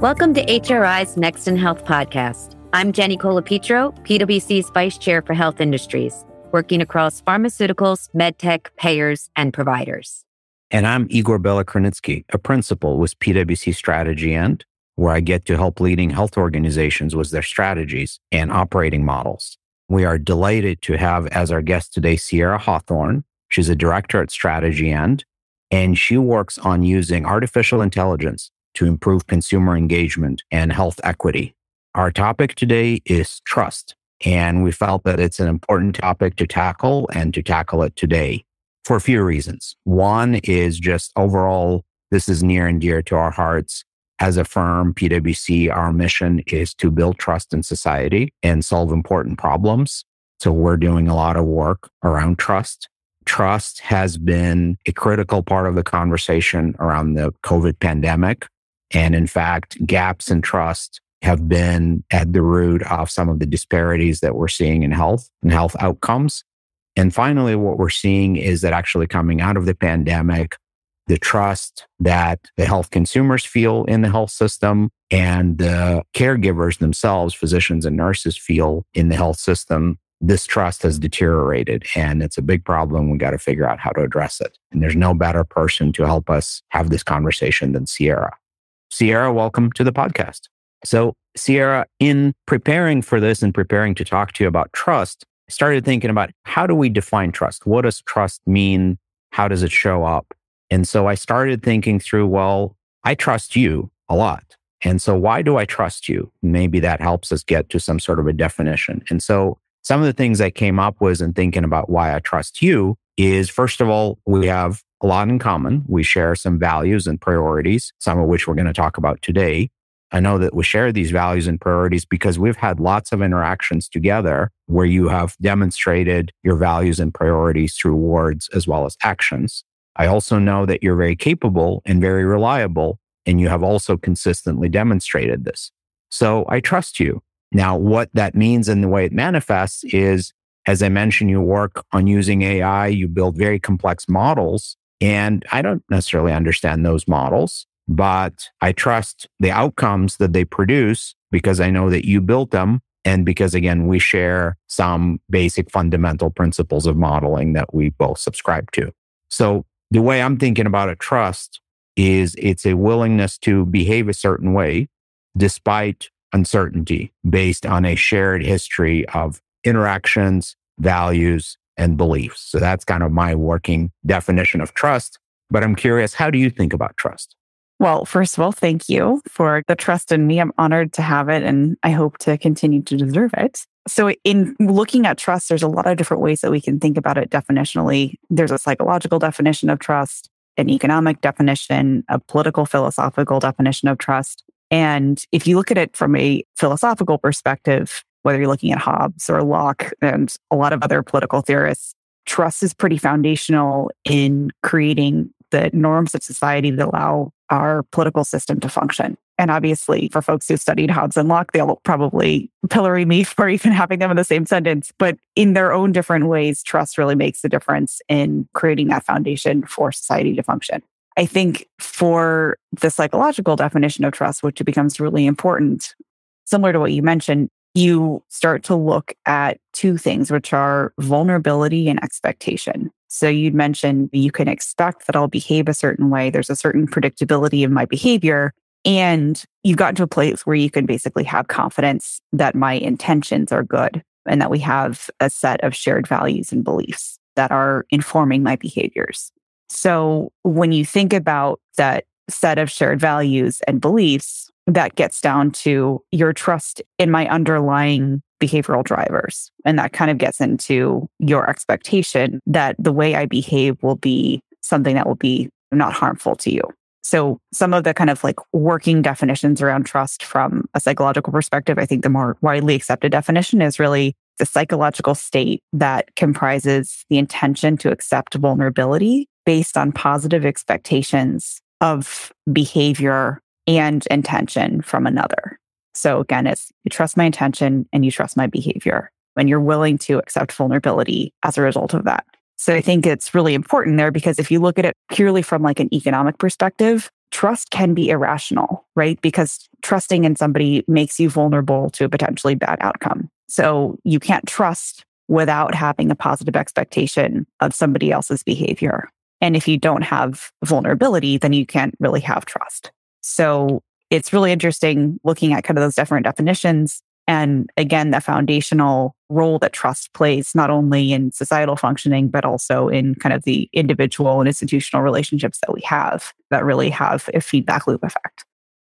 Welcome to HRI's Next in Health podcast. I'm Jenny Colapetro, PwC's Vice Chair for Health Industries, working across pharmaceuticals, medtech, payers, and providers. And I'm Igor Belokrinitsky, a principal with PwC Strategy&, where I get to help leading health organizations with their strategies and operating models. We are delighted to have as our guest today Sierra Hawthorne. She's a director at Strategy&, and she works on using artificial intelligence to improve consumer engagement and health equity. Our topic today is trust, and we felt that it's an important topic to tackle and to tackle it today for a few reasons. One is just overall, this is near and dear to our hearts. As a firm, PwC, our mission is to build trust in society and solve important problems. So we're doing a lot of work around trust. Trust has been a critical part of the conversation around the COVID pandemic. And in fact, gaps in trust have been at the root of some of the disparities that we're seeing in health and health outcomes. And finally, what we're seeing is that actually coming out of the pandemic, the trust that the health consumers feel in the health system and the caregivers themselves, physicians and nurses feel in the health system, this trust has deteriorated and it's a big problem. We got to figure out how to address it. And there's no better person to help us have this conversation than Sierra. Sierra, welcome to the podcast. So, Sierra, in preparing for this and preparing to talk to you about trust, I started thinking about how do we define trust? What does trust mean? How does it show up? And so I started thinking through, well, I trust you a lot. And so why do I trust you? Maybe that helps us get to some sort of a definition. And so some of the things I came up with in thinking about why I trust you is first of all, we have a lot in common. We share some values and priorities, some of which we're going to talk about today. I know that we share these values and priorities because we've had lots of interactions together where you have demonstrated your values and priorities through words as well as actions. I also know that you're very capable and very reliable, and you have also consistently demonstrated this. So I trust you. Now, what that means and the way it manifests is, as I mentioned, you work on using AI, you build very complex models and I don't necessarily understand those models, but I trust the outcomes that they produce because I know that you built them. And because again, we share some basic fundamental principles of modeling that we both subscribe to. So the way I'm thinking about a trust is it's a willingness to behave a certain way despite uncertainty based on a shared history of interactions, values, and beliefs. So that's kind of my working definition of trust. But I'm curious, how do you think about trust? Well, first of all, thank you for the trust in me. I'm honored to have it and I hope to continue to deserve it. So, in looking at trust, there's a lot of different ways that we can think about it definitionally. There's a psychological definition of trust, an economic definition, a political philosophical definition of trust. And if you look at it from a philosophical perspective, whether you're looking at Hobbes or Locke and a lot of other political theorists, trust is pretty foundational in creating the norms of society that allow our political system to function. And obviously, for folks who studied Hobbes and Locke, they'll probably pillory me for even having them in the same sentence. But in their own different ways, trust really makes a difference in creating that foundation for society to function. I think for the psychological definition of trust, which becomes really important, similar to what you mentioned, you start to look at two things, which are vulnerability and expectation. So you'd mentioned you can expect that I'll behave a certain way. There's a certain predictability of my behavior. And you've gotten to a place where you can basically have confidence that my intentions are good and that we have a set of shared values and beliefs that are informing my behaviors. So when you think about that set of shared values and beliefs, that gets down to your trust in my underlying behavioral drivers. And that kind of gets into your expectation that the way I behave will be something that will be not harmful to you. So, some of the kind of like working definitions around trust from a psychological perspective, I think the more widely accepted definition is really the psychological state that comprises the intention to accept vulnerability based on positive expectations of behavior and intention from another. So again, it's you trust my intention and you trust my behavior and you're willing to accept vulnerability as a result of that. So I think it's really important there because if you look at it purely from like an economic perspective, trust can be irrational, right? Because trusting in somebody makes you vulnerable to a potentially bad outcome. So you can't trust without having a positive expectation of somebody else's behavior. And if you don't have vulnerability, then you can't really have trust. So it's really interesting looking at kind of those different definitions. And again, the foundational role that trust plays, not only in societal functioning, but also in kind of the individual and institutional relationships that we have that really have a feedback loop effect.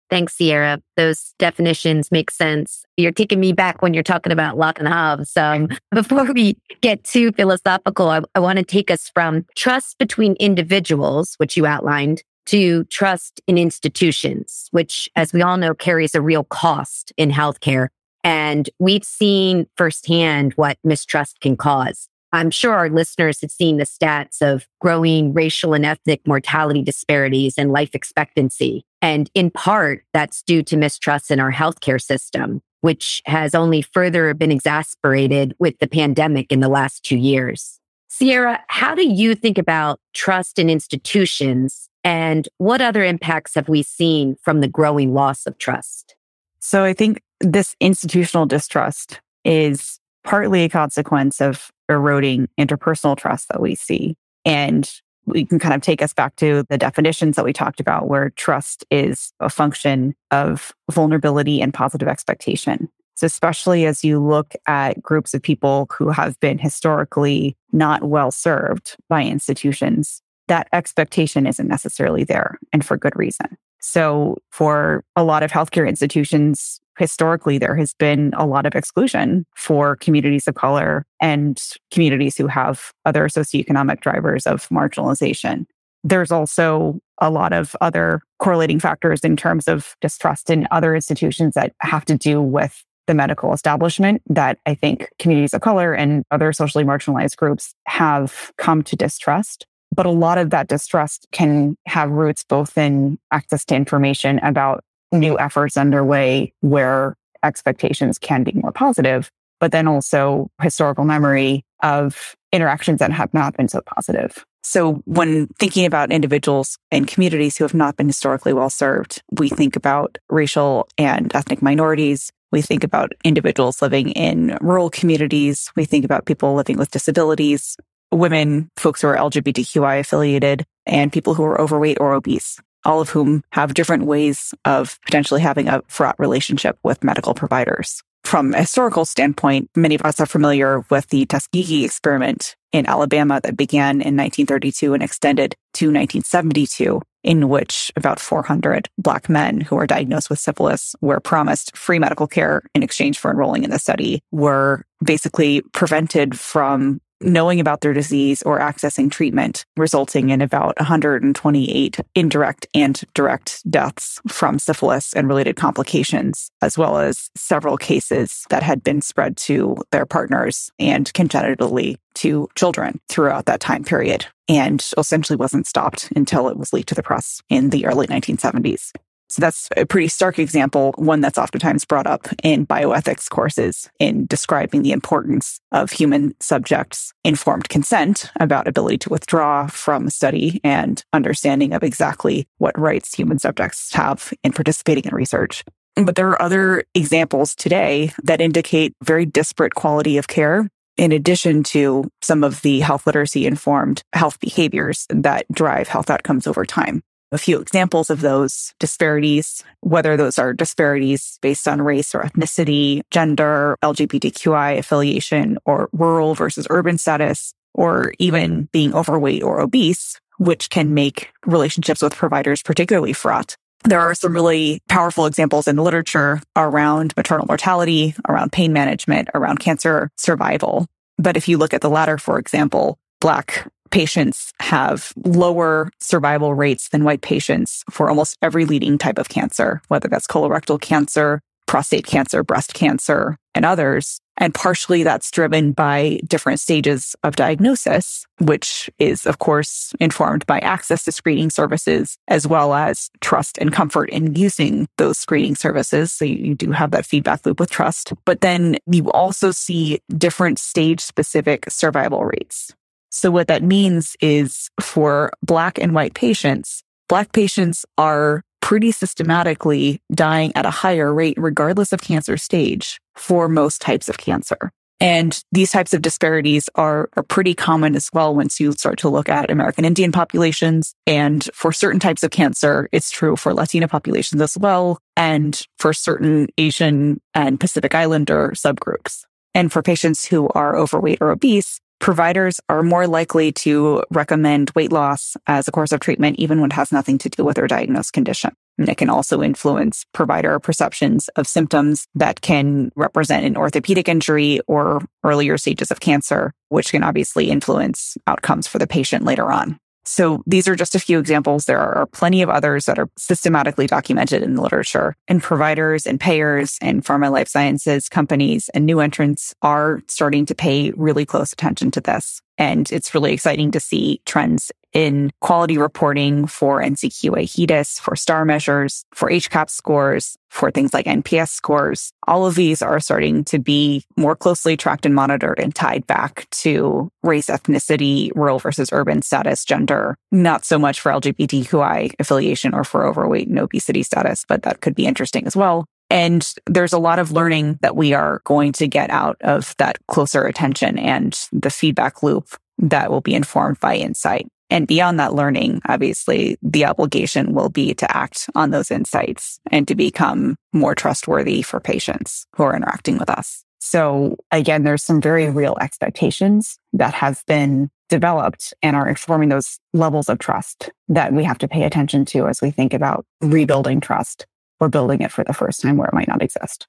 Thanks, Sierra. Those definitions make sense. You're taking me back when you're talking about Locke and Hobbes. Um, before we get too philosophical, I, I want to take us from trust between individuals, which you outlined, to trust in institutions, which, as we all know, carries a real cost in healthcare. And we've seen firsthand what mistrust can cause. I'm sure our listeners have seen the stats of growing racial and ethnic mortality disparities and life expectancy. And in part, that's due to mistrust in our healthcare system, which has only further been exasperated with the pandemic in the last two years. Sierra, how do you think about trust in institutions and what other impacts have we seen from the growing loss of trust? So I think this institutional distrust is partly a consequence of eroding interpersonal trust that we see. And we can kind of take us back to the definitions that we talked about, where trust is a function of vulnerability and positive expectation. So, especially as you look at groups of people who have been historically not well served by institutions, that expectation isn't necessarily there and for good reason. So, for a lot of healthcare institutions, historically, there has been a lot of exclusion for communities of color and communities who have other socioeconomic drivers of marginalization. There's also a lot of other correlating factors in terms of distrust in other institutions that have to do with the medical establishment that I think communities of color and other socially marginalized groups have come to distrust. But a lot of that distrust can have roots both in access to information about new efforts underway where expectations can be more positive, but then also historical memory of interactions that have not been so positive. So when thinking about individuals and communities who have not been historically well served, we think about racial and ethnic minorities. We think about individuals living in rural communities. We think about people living with disabilities, women, folks who are LGBTQI affiliated, and people who are overweight or obese all of whom have different ways of potentially having a fraught relationship with medical providers. From a historical standpoint, many of us are familiar with the Tuskegee experiment in Alabama that began in 1932 and extended to 1972, in which about 400 Black men who were diagnosed with syphilis were promised free medical care in exchange for enrolling in the study, were basically prevented from knowing about their disease or accessing treatment, resulting in about 128 indirect and direct deaths from syphilis and related complications, as well as several cases that had been spread to their partners and congenitally to children throughout that time period and essentially wasn't stopped until it was leaked to the press in the early 1970s. So that's a pretty stark example, one that's oftentimes brought up in bioethics courses in describing the importance of human subjects' informed consent about ability to withdraw from study and understanding of exactly what rights human subjects have in participating in research. But there are other examples today that indicate very disparate quality of care in addition to some of the health literacy informed health behaviors that drive health outcomes over time a few examples of those disparities, whether those are disparities based on race or ethnicity, gender, LGBTQI affiliation, or rural versus urban status, or even being overweight or obese, which can make relationships with providers particularly fraught. There are some really powerful examples in the literature around maternal mortality, around pain management, around cancer survival. But if you look at the latter, for example, Black patients have lower survival rates than white patients for almost every leading type of cancer, whether that's colorectal cancer, prostate cancer, breast cancer, and others. And partially that's driven by different stages of diagnosis, which is, of course, informed by access to screening services, as well as trust and comfort in using those screening services. So you do have that feedback loop with trust. But then you also see different stage specific survival rates. So what that means is for black and white patients, Black patients are pretty systematically dying at a higher rate, regardless of cancer stage for most types of cancer. And these types of disparities are, are pretty common as well once you start to look at American Indian populations. And for certain types of cancer, it's true for Latina populations as well. And for certain Asian and Pacific Islander subgroups. And for patients who are overweight or obese, providers are more likely to recommend weight loss as a course of treatment, even when it has nothing to do with their diagnosed condition. And it can also influence provider perceptions of symptoms that can represent an orthopedic injury or earlier stages of cancer, which can obviously influence outcomes for the patient later on. So these are just a few examples. There are plenty of others that are systematically documented in the literature. And providers and payers and pharma life sciences companies and new entrants are starting to pay really close attention to this. And it's really exciting to see trends in quality reporting for NCQA HEDIS, for star measures, for HCAHPS scores, for things like NPS scores. All of these are starting to be more closely tracked and monitored and tied back to race, ethnicity, rural versus urban status, gender, not so much for LGBTQI affiliation or for overweight and obesity status, but that could be interesting as well. And there's a lot of learning that we are going to get out of that closer attention and the feedback loop that will be informed by insight. And beyond that learning, obviously the obligation will be to act on those insights and to become more trustworthy for patients who are interacting with us. So again, there's some very real expectations that have been developed and are informing those levels of trust that we have to pay attention to as we think about rebuilding trust or building it for the first time where it might not exist.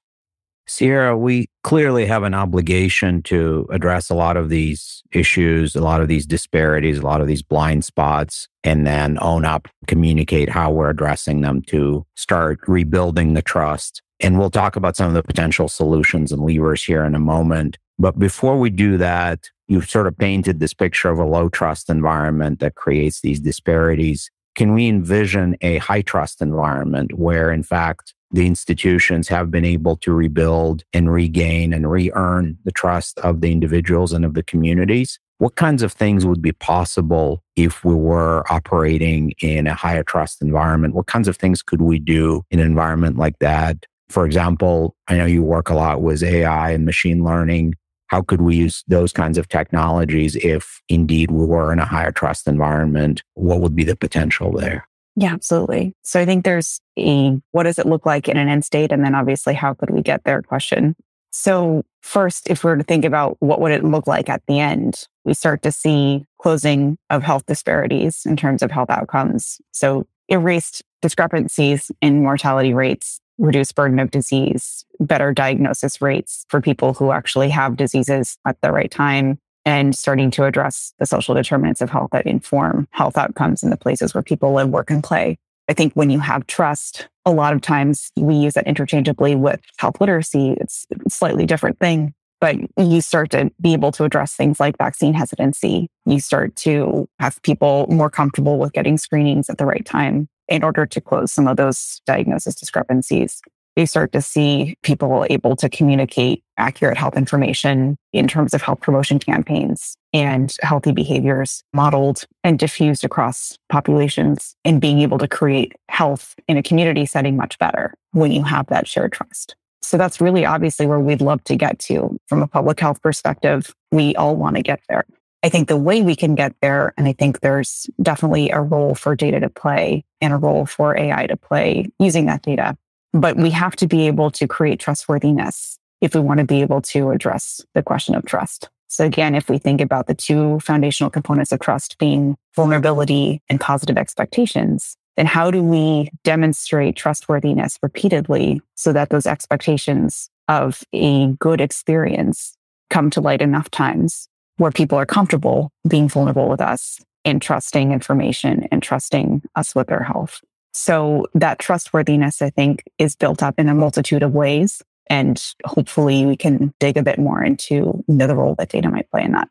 Sierra, we clearly have an obligation to address a lot of these issues, a lot of these disparities, a lot of these blind spots, and then own up, communicate how we're addressing them to start rebuilding the trust. And we'll talk about some of the potential solutions and levers here in a moment. But before we do that, you've sort of painted this picture of a low trust environment that creates these disparities. Can we envision a high trust environment where, in fact, the institutions have been able to rebuild and regain and re earn the trust of the individuals and of the communities. What kinds of things would be possible if we were operating in a higher trust environment? What kinds of things could we do in an environment like that? For example, I know you work a lot with AI and machine learning. How could we use those kinds of technologies if indeed we were in a higher trust environment? What would be the potential there? Yeah, absolutely. So I think there's a what does it look like in an end state? And then obviously, how could we get there question. So, first, if we were to think about what would it look like at the end, we start to see closing of health disparities in terms of health outcomes. So, erased discrepancies in mortality rates, reduced burden of disease, better diagnosis rates for people who actually have diseases at the right time, and starting to address the social determinants of health that inform health outcomes in the places where people live, work, and play. I think when you have trust, a lot of times we use that interchangeably with health literacy. It's a slightly different thing, but you start to be able to address things like vaccine hesitancy. You start to have people more comfortable with getting screenings at the right time in order to close some of those diagnosis discrepancies you start to see people able to communicate accurate health information in terms of health promotion campaigns and healthy behaviors modeled and diffused across populations and being able to create health in a community setting much better when you have that shared trust. So that's really obviously where we'd love to get to from a public health perspective. We all want to get there. I think the way we can get there, and I think there's definitely a role for data to play and a role for AI to play using that data but we have to be able to create trustworthiness if we want to be able to address the question of trust. So again, if we think about the two foundational components of trust being vulnerability and positive expectations, then how do we demonstrate trustworthiness repeatedly so that those expectations of a good experience come to light enough times where people are comfortable being vulnerable with us and trusting information and trusting us with their health. So that trustworthiness, I think, is built up in a multitude of ways. And hopefully we can dig a bit more into you know, the role that data might play in that.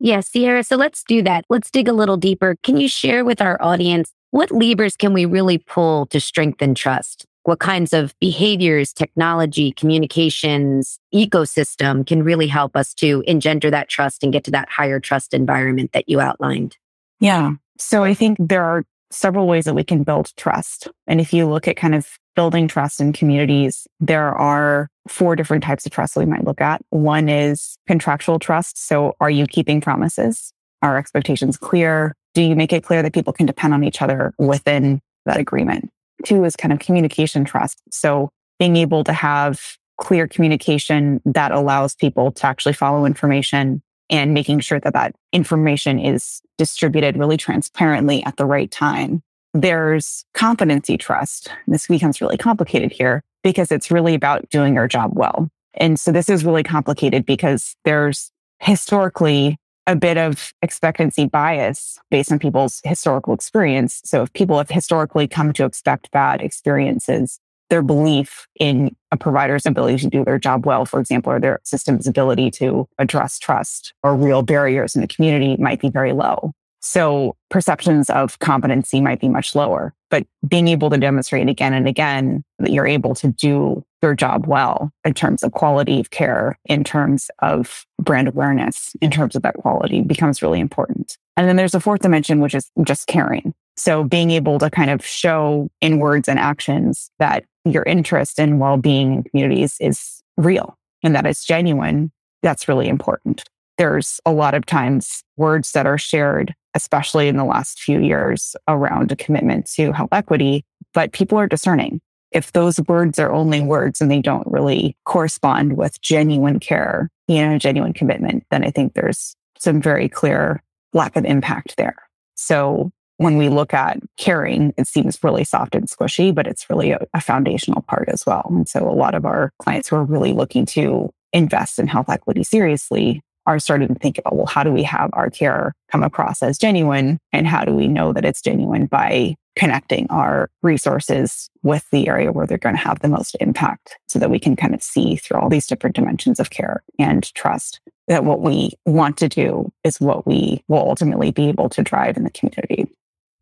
Yeah, Sierra. So let's do that. Let's dig a little deeper. Can you share with our audience what levers can we really pull to strengthen trust? What kinds of behaviors, technology, communications, ecosystem can really help us to engender that trust and get to that higher trust environment that you outlined? Yeah. So I think there are several ways that we can build trust. And if you look at kind of building trust in communities, there are four different types of trust we might look at. One is contractual trust. So are you keeping promises? Are expectations clear? Do you make it clear that people can depend on each other within that agreement? Two is kind of communication trust. So being able to have clear communication that allows people to actually follow information and making sure that that information is distributed really transparently at the right time. There's competency trust. This becomes really complicated here because it's really about doing your job well. And so this is really complicated because there's historically a bit of expectancy bias based on people's historical experience. So if people have historically come to expect bad experiences, their belief in a provider's ability to do their job well, for example, or their system's ability to address trust or real barriers in the community might be very low. So perceptions of competency might be much lower, but being able to demonstrate again and again that you're able to do your job well in terms of quality of care, in terms of brand awareness, in terms of that quality becomes really important. And then there's a fourth dimension, which is just caring. So being able to kind of show in words and actions that your interest in well-being in communities is real and that it's genuine, that's really important. There's a lot of times words that are shared, especially in the last few years around a commitment to health equity, but people are discerning. If those words are only words and they don't really correspond with genuine care, you know, genuine commitment, then I think there's some very clear lack of impact there. So when we look at caring, it seems really soft and squishy, but it's really a, a, foundational part as well. And so a lot of our clients who are really looking to invest in health equity seriously are starting to think about, well, how do we have our care come across as genuine? And how do we know that it's genuine by connecting our resources with the area where they're going to have the most impact so that we can kind of see through all these different dimensions of care and trust that what we want to do is what we will ultimately be able to drive in the community.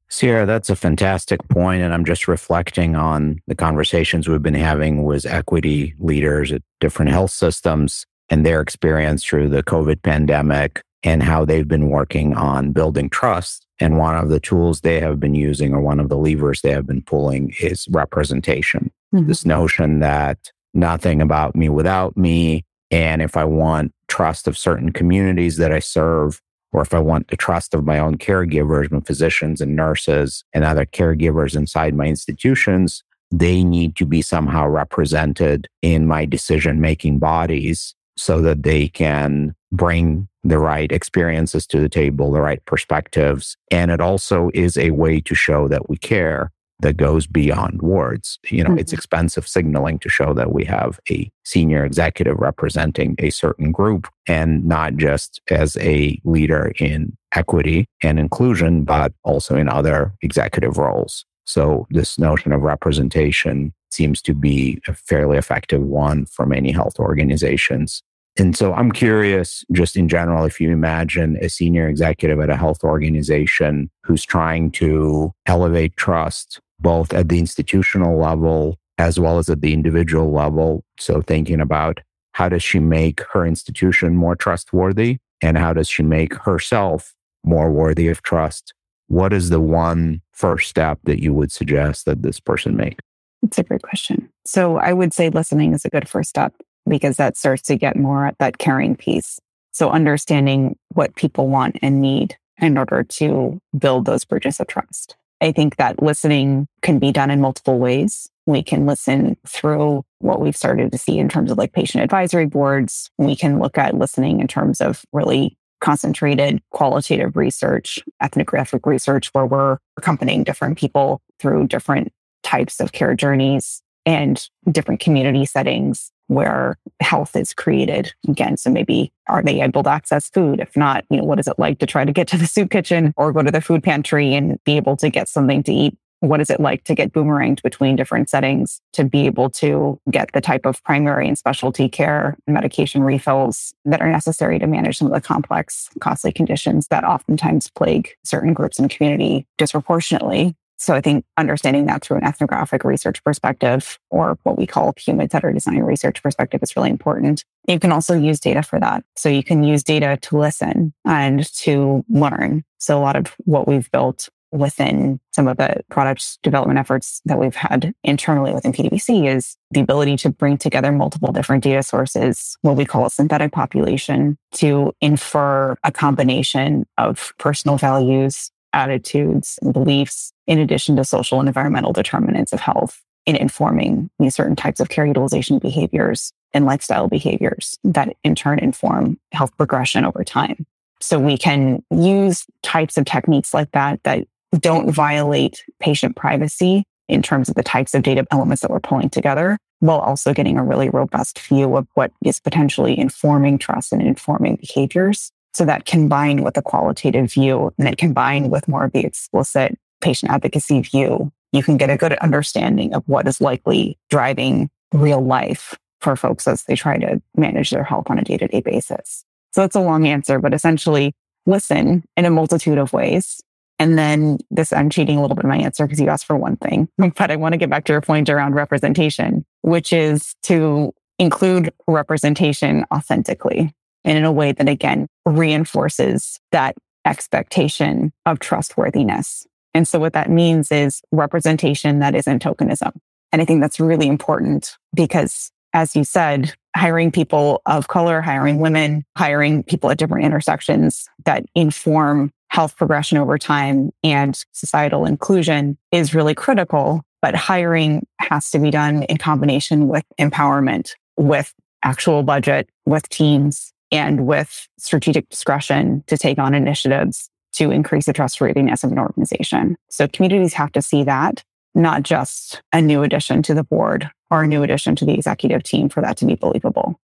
Sierra, that's a fantastic point, And I'm just reflecting on the conversations we've been having with equity leaders at different health systems and their experience through the COVID pandemic and how they've been working on building trust. And one of the tools they have been using or one of the levers they have been pulling is representation. Mm-hmm. This notion that nothing about me without me. And if I want trust of certain communities that I serve, or if I want the trust of my own caregivers, my physicians and nurses and other caregivers inside my institutions, they need to be somehow represented in my decision making bodies so that they can bring the right experiences to the table, the right perspectives. And it also is a way to show that we care that goes beyond words. You know, mm-hmm. it's expensive signaling to show that we have a senior executive representing a certain group and not just as a leader in equity and inclusion, but also in other executive roles. So this notion of representation seems to be a fairly effective one for many health organizations. And so I'm curious, just in general, if you imagine a senior executive at a health organization who's trying to elevate trust both at the institutional level as well as at the individual level. So thinking about how does she make her institution more trustworthy and how does she make herself more worthy of trust? What is the one first step that you would suggest that this person make? It's a great question. So I would say listening is a good first step because that starts to get more at that caring piece. So understanding what people want and need in order to build those bridges of trust. I think that listening can be done in multiple ways. We can listen through what we've started to see in terms of like patient advisory boards. We can look at listening in terms of really concentrated qualitative research, ethnographic research, where we're accompanying different people through different types of care journeys and different community settings where health is created again. So maybe are they able to access food? If not, you know, what is it like to try to get to the soup kitchen or go to the food pantry and be able to get something to eat? What is it like to get boomeranged between different settings to be able to get the type of primary and specialty care and medication refills that are necessary to manage some of the complex, costly conditions that oftentimes plague certain groups in community disproportionately? So I think understanding that through an ethnographic research perspective or what we call human centered design research perspective is really important. You can also use data for that. So you can use data to listen and to learn. So a lot of what we've built within some of the product development efforts that we've had internally within PwC is the ability to bring together multiple different data sources, what we call a synthetic population, to infer a combination of personal values, attitudes, and beliefs, in addition to social and environmental determinants of health in informing these certain types of care utilization behaviors and lifestyle behaviors that in turn inform health progression over time. So we can use types of techniques like that that don't violate patient privacy in terms of the types of data elements that we're pulling together, while also getting a really robust view of what is potentially informing trust and informing behaviors. So that combined with a qualitative view and then combined with more of the explicit patient advocacy view, you can get a good understanding of what is likely driving real life for folks as they try to manage their health on a day to day basis. So it's a long answer, but essentially listen in a multitude of ways and then this, I'm cheating a little bit in my answer because you asked for one thing, but I want to get back to your point around representation, which is to include representation authentically and in a way that again reinforces that expectation of trustworthiness. And so what that means is representation that isn't tokenism. And I think that's really important because as you said, hiring people of color, hiring women, hiring people at different intersections that inform health progression over time and societal inclusion is really critical. But hiring has to be done in combination with empowerment, with actual budget, with teams, and with strategic discretion to take on initiatives to increase the trustworthiness of an organization. So communities have to see that, not just a new addition to the board or a new addition to the executive team for that to be believable.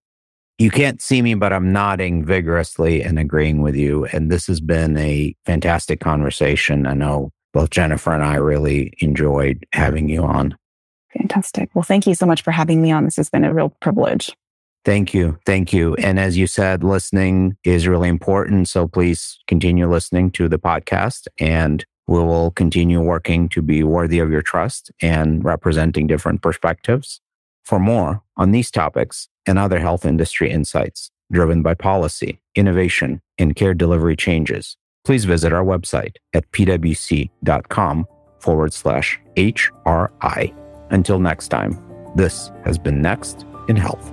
You can't see me, but I'm nodding vigorously and agreeing with you. And this has been a fantastic conversation. I know both Jennifer and I really enjoyed having you on. Fantastic. Well, thank you so much for having me on. This has been a real privilege. Thank you. Thank you. And as you said, listening is really important. So please continue listening to the podcast and we will continue working to be worthy of your trust and representing different perspectives. For more on these topics and other health industry insights driven by policy, innovation, and care delivery changes, please visit our website at pwc.com forward slash HRI. Until next time, this has been Next in Health.